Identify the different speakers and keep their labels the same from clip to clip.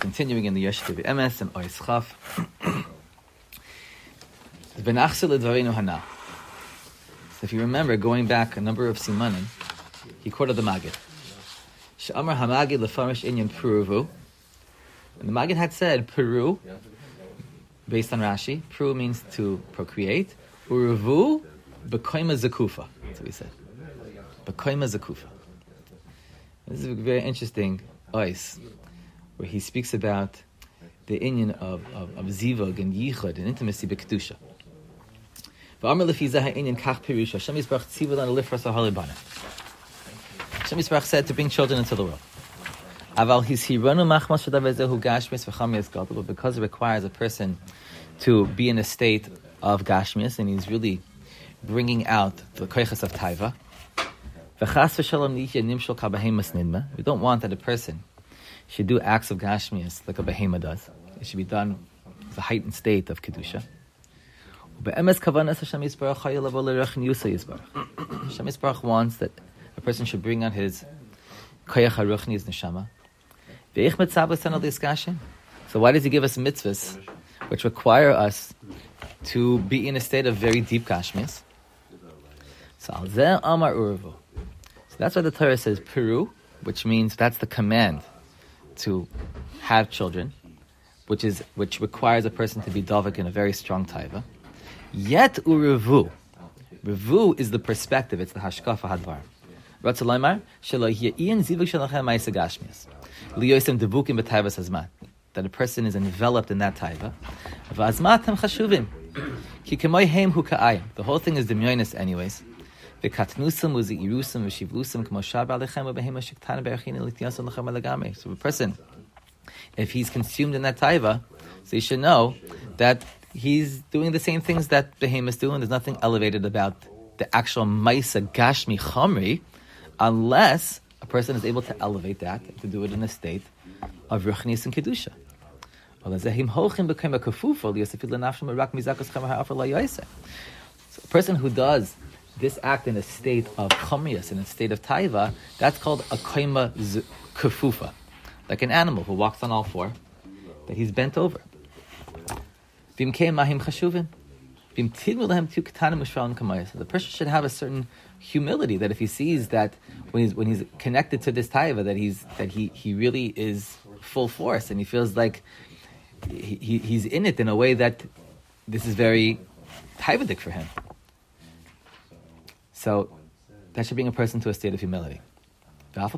Speaker 1: continuing in the Yeshiva Emes and Ois Chaf. So if you remember, going back a number of simanim, he quoted the Magid. Sh'amar Hamagid lefarish inyan Peruvu. And the Magid had said Peru, based on Rashi. Peru means to procreate. Uruvu bekoima zakufa. That's what he said. Bekoima zakufa. This is a very interesting ice where he speaks about the inyan of, of, of zivug and yichud and intimacy b'kedusha. V'amr lefiza ha'inyan kach pirusha. Hashem Yisbarach tzivu lana lifras ha'halibana. Hashem Yisbarach said to bring children into the world. Aval his hironu machmas shadavezehu gashmis v'chamias gadol. But because it requires a person to be in a state of gashmis, and he's really bringing out the koiches of taiva. We don't want that a person should do acts of gashmias like a behema does. It should be done with a heightened state of kedusha. Hashem Yisbarach wants that a person should bring out his koyach haruchni, his neshama. So why does he give us mitzvahs which require us to be in a state of very deep gashmias? So. So that's why the Torah says Peru, which means that's the command to have children, which is which requires a person to be dovik in a very strong taiva. Yet urevu, revu is the perspective. It's the hashkafa hadvar. That a person is enveloped in that taiva. The whole thing is demyonis anyways. V'katnusam u'zi'irusam v'shivlusam k'mo shab alechem u'behema shiktan be'achin l'tiyasam lechem alagame. So a person, if he's consumed in that taiva, so you should know that he's doing the same things that behemoths do, and there's nothing elevated about the actual maisa gashmi chamri, unless a person is able to elevate that to do it in a state of ruchnis and kedusha. So a person who does this act in a state of chamias, in a state of taiva, that's called a kaima kafufa, like an animal who walks on all four, that he's bent over. The person should have a certain humility that if he sees that when he's when he's connected to this taiva that he's that he he really is full force and he feels like he, he's in it in a way that this is very taivadik for him. So that should bring a person to a state of humility. A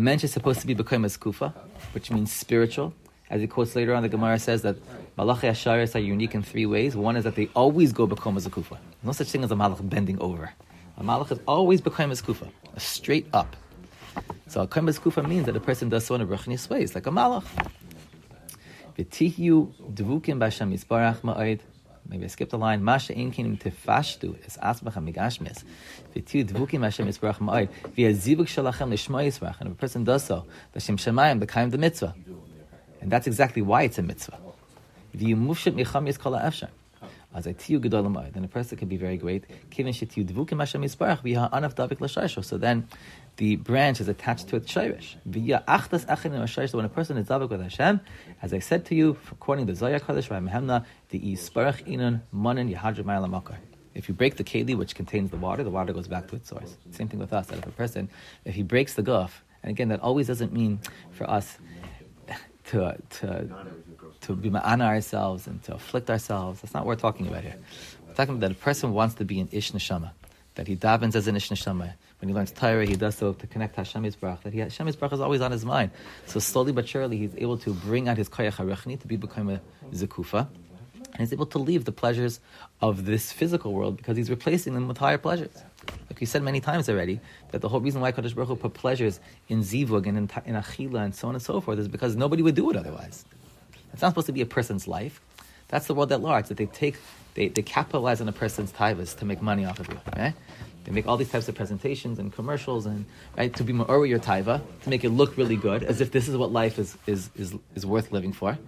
Speaker 1: mensch is supposed to be become as kufa, which means spiritual. As he quotes later on, the Gemara says that Malachi Asharis are unique in three ways. One is that they always go become as a kufa. No such thing as a malach bending over. A malach is always become as kufa, straight up. So a as kufa means that a person does so in a brachnis It's like a malach. Maybe I skipped a line. Masha inkin tefashtu es. V'tiu dvukim Hashem yisbarach. V'ya zivuk shalachem yisbarach. And if a person does so, the Shem Shemayim, the the mitzvah. And that's exactly why it's a mitzvah. V'yu mufshet micham yiskala efshem. As then a person can be very great. Kivin shetiu dvukim Hashem yisbarach v'ya anaf davik. So then the branch is attached to its shirish. So when a person is zavik with Hashem, as I said to you, according to Zohar Kadosh Mehemna, the isparach inun manin yahadra. If you break the keli, which contains the water, the water goes back to its source. Same thing with us. That if a person, if he breaks the guf, and again, that always doesn't mean for us to uh, to to be ma'ana ourselves and to afflict ourselves. That's not what we're talking about here. We're talking about that a person wants to be an ish neshama, that he davens as an ish neshama. When he learns Torah, he does so to connect Hashem Yisbarach. That he, Hashem Yisbarach is always on his mind. So slowly but surely, he's able to bring out his koyach harechni to be become a zekufa, and he's able to leave the pleasures of this physical world because he's replacing them with higher pleasures. Like we said many times already, that the whole reason why Kadosh Baruch Hu put pleasures in zivug and in, in achila and so on and so forth is because nobody would do it otherwise. It's not supposed to be a person's life. That's the world at large. That they take, they, they capitalize on a person's tivas to make money off of you. Right? They make all these types of presentations and commercials and right to be more your taiva to make it look really good, as if this is what life is is, is, is worth living for.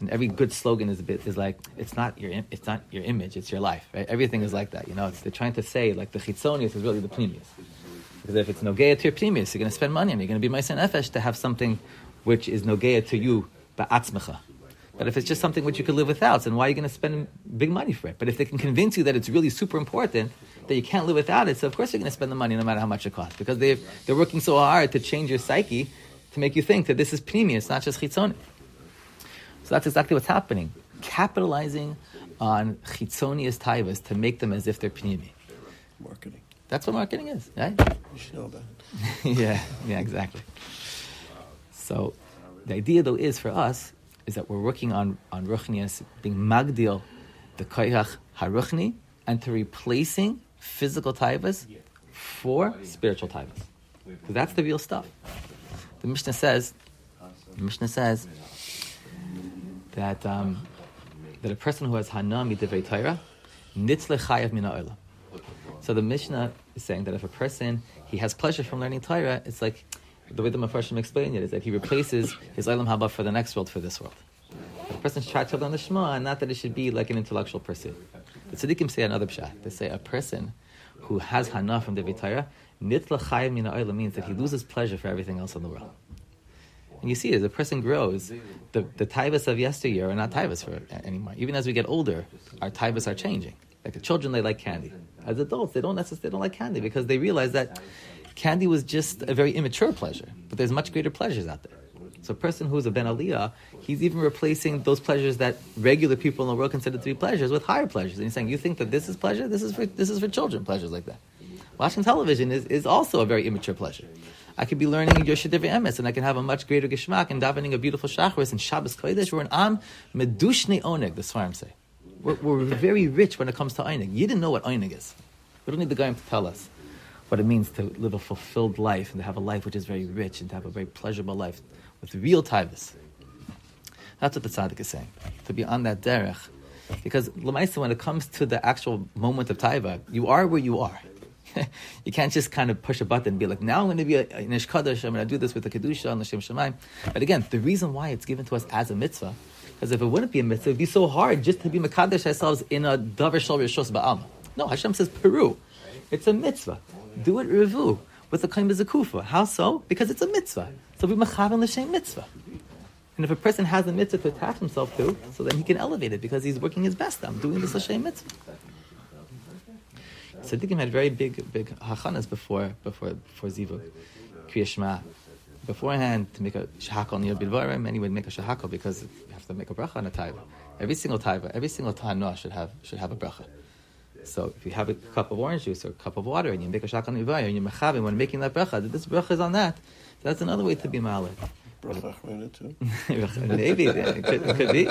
Speaker 1: And every good slogan is a bit is like it's not your it's not your image, it's your life. Right? Everything is like that. You know, it's, they're trying to say like the chitzonius is really the pnimius. Because if it's Nogea to your previous, you're going to spend money and you're going to be Maisa Nefesh to have something which is Nogea to you, Ba'atzmecha. But if it's just something which you could live without, then why are you going to spend big money for it? But if they can convince you that it's really super important, that you can't live without it, so of course you're going to spend the money no matter how much it costs. Because they're, they're working so hard to change your psyche to make you think that this is pnimi, it's not just chitzoni. So that's exactly what's happening. Capitalizing on chitzonius taivas to make them as if they're pnimi.
Speaker 2: Marketing.
Speaker 1: That's what marketing is, right?
Speaker 2: You should know that.
Speaker 1: yeah, yeah, exactly. So the idea though is for us is that we're working on on ruchnias being magdil the koyach haruchni and to replacing physical taivas for spiritual taivas. Because that's the real stuff. The Mishnah says, the Mishnah says that um, that a person who has hana midivrei Torah nitzle chayav min ha'olam. So the Mishnah is saying that if a person he has pleasure from learning Torah, it's like the way the Mepharshim explain it is that he replaces his Olam Haba for the next world for this world. But the person should try to learn the Shema, and not that it should be like an intellectual pursuit. The Tzaddikim say another pshat. They say a person who has Hana from the Torah, nitla chayim min ha'olam means that he loses pleasure for everything else in the world. And you see, as a person grows, the, the taivas of yesteryear are not taivas for anymore. Even as we get older, our taivas are changing. Like the children, they like candy. As adults, they don't necessarily they don't like candy because they realize that candy was just a very immature pleasure. But there's much greater pleasures out there. So a person who's a Ben Aliyah, he's even replacing those pleasures that regular people in the world consider to be pleasures with higher pleasures. And he's saying, you think that this is pleasure? This is for, this is for children, pleasures like that. Watching television is, is also a very immature pleasure. I could be learning Yoshid Emes, and I can have a much greater geschmack and davening a beautiful Shacharis and Shabbos Kodesh. We're an Am Medushne Oneg, the Svarim say. We're, we're, very rich when it comes to Einig. You didn't know what Einig is. We don't need the guy to tell us what it means to live a fulfilled life and to have a life which is very rich and to have a very pleasurable life with real taivas. That's what the tzaddik is saying. To be on that derech. Because Lamaisa, when it comes to the actual moment of taiva, you are where you are. you can't just kind of push a button and be like, now I'm going to be a, a Nish I'm going to do this with the Kedusha and the Shem Shemaim. But again, the reason why it's given to us as a mitzvah, because if it wouldn't be a mitzvah, it'd be so hard just to be Makadesh ourselves in a Davar Shal Rishos Ba'alma. No, Hashem says Peru. It's a mitzvah. Do it revu with the kaim kufa. How so? Because it's a mitzvah. So we machavan l'shem mitzvah. And if a person has a mitzvah to attach himself to, so then he can elevate it because he's working his best. I'm doing this l'shem mitzvah. Tzaddikim had very big, big hachanas before, before, before zivug, kriyashma. Beforehand, to make a shahakal near bilvarim, many would make a shahakal because you have to make a bracha on a taiva. Every single taiva, every single tanah should have should have a bracha. So if you have a cup of orange juice or a cup of water and you make a shakal nivaya and you're mechavim when making that bracha, this bracha is on that. So that's another way to be.
Speaker 2: Bracha too.
Speaker 1: Maybe it could, it could be.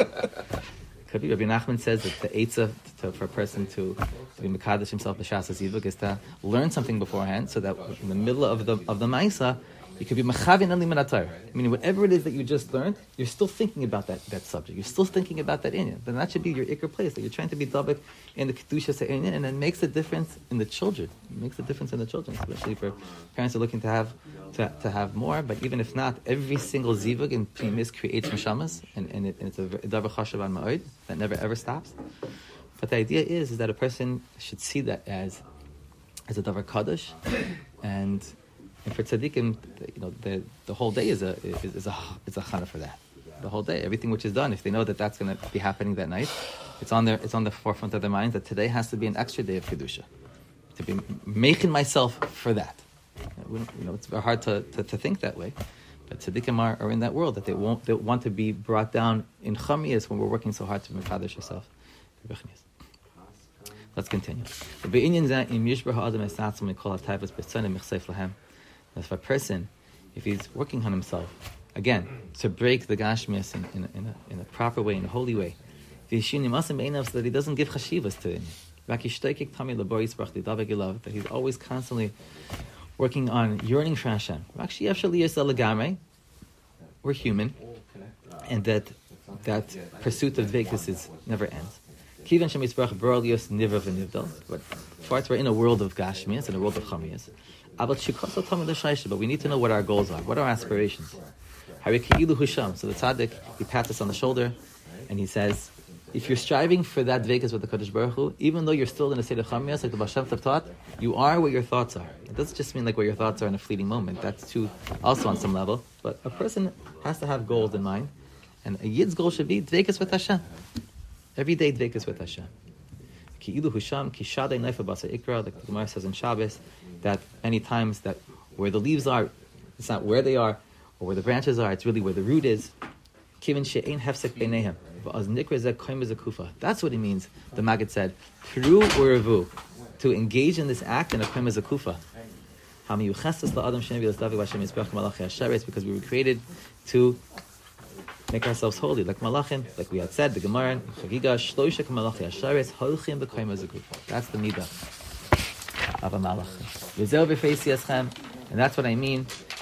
Speaker 1: Could be. Rabbi Nachman says that the eitzah for a person to, to be mekadosh himself b'shas is to learn something beforehand, so that in the middle of the of the ma'isa you could be machavin and limanatayr. Meaning, whatever it is that you just learned, you're still thinking about that, that subject. You're still thinking about that inyan. Then that should be your ikr place. That you're trying to be dabak in the kedusha inyan, and it makes a difference in the children. It makes a difference in the children, especially for parents who are looking to have to, to have more. But even if not, every single zivug in primis creates neshamas, and, and, it, and it's a davar chashav on ma'od that never ever stops. But the idea is, is that a person should see that as as a davar kaddish, and and for tzaddikim, you know, the, the whole day is a is, is a is a chana for that. The whole day, everything which is done, if they know that that's going to be happening that night, it's on their it's on the forefront of their minds that today has to be an extra day of kedusha, to be making myself for that. You know, it's hard to, to, to think that way, but tzaddikim are, are in that world that they won't they want to be brought down in chamias when we're working so hard to mekadosh yourself. Let's continue. If a person, if he's working on himself, again, to break the gashmias in, in, in, a, in a proper way, in a holy way, so that he doesn't give chashivas to him. That he's always constantly working on yearning for Hashem. We're human, and that that pursuit of Dvekas is never ends. But first, we're in a world of gashmias, in a world of chamias. But we need to know what our goals are, what are our aspirations. So the tzaddik, he pats us on the shoulder, and he says, if you're striving for that vekas with the Kadosh Baruch Hu, even though you're still in a state of chamias, like the Bashem taught, you are what your thoughts are. It doesn't just mean like what your thoughts are in a fleeting moment. That's true also on some level. But a person has to have goals in mind. And a Yid's goal should be Dvekas with Hashem. Every day Dvekas with Hashem. Ki ilu husham, ki shadei neifa basa ikra, the Gemara says in Shabbos, that many times that where the leaves are, it's not where they are, or where the branches are, it's really where the root is. Kivin she'ein hefsek beinehem. That's what it means, the Maggid said. Peru or revu. To engage in this act in a koim kufa. Because we were created to make ourselves holy, like malachim, like we had said, the Gemara, Chagiga, Shloisha Malachi Asharis, Holchim B'Koyim Azakufa. That's the midah of a malach. And that's what I mean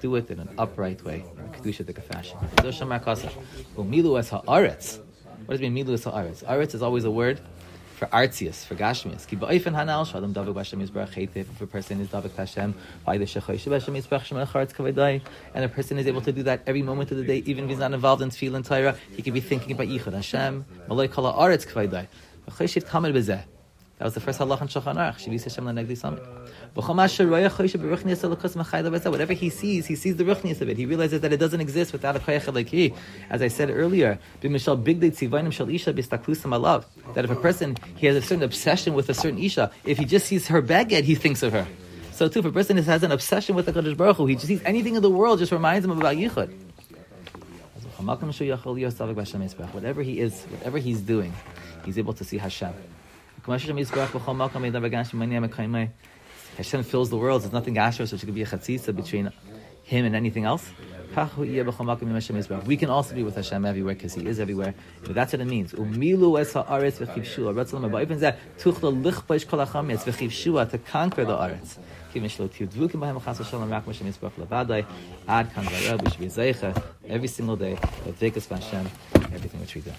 Speaker 1: Do it in an upright way. in Kedusha fashion. What does it mean, milu es haaretz? Aretz is always a word for artzius, for gashmius. Ki ba'ofen hanal shalom davik b'Hashem yizbarach chaytev. If a person is davik Hashem, by the shechoy sheb'Hashem yizbarach Hashem echaretz kavadai, and a person is able to do that every moment of the day, even if he's not involved in tefillah and Torah, he can be thinking about yichud Hashem, malay kala aretz kavadai. V'choy kamed b'zeh. That was the first halach in Shulchan. Shivis Hashem lenegdi samit. Whatever he sees, he sees the ruchnius of it. He realizes that it doesn't exist without a koyach like he. As I said earlier, that if a person he has a certain obsession with a certain isha, if he just sees her beged, he thinks of her. So too, if a person has an obsession with the Kadosh Baruch Hu, he just sees anything in the world just reminds him about yichud. Whatever he is, whatever he's doing, he's able to see Hashem. Hashem fills the world. There's nothing Asher, so it could be a chatzitza between him and anything else. We can also be with Hashem everywhere because He is everywhere. But that's what it means. To conquer the aretz. Every single day. Everything which we do.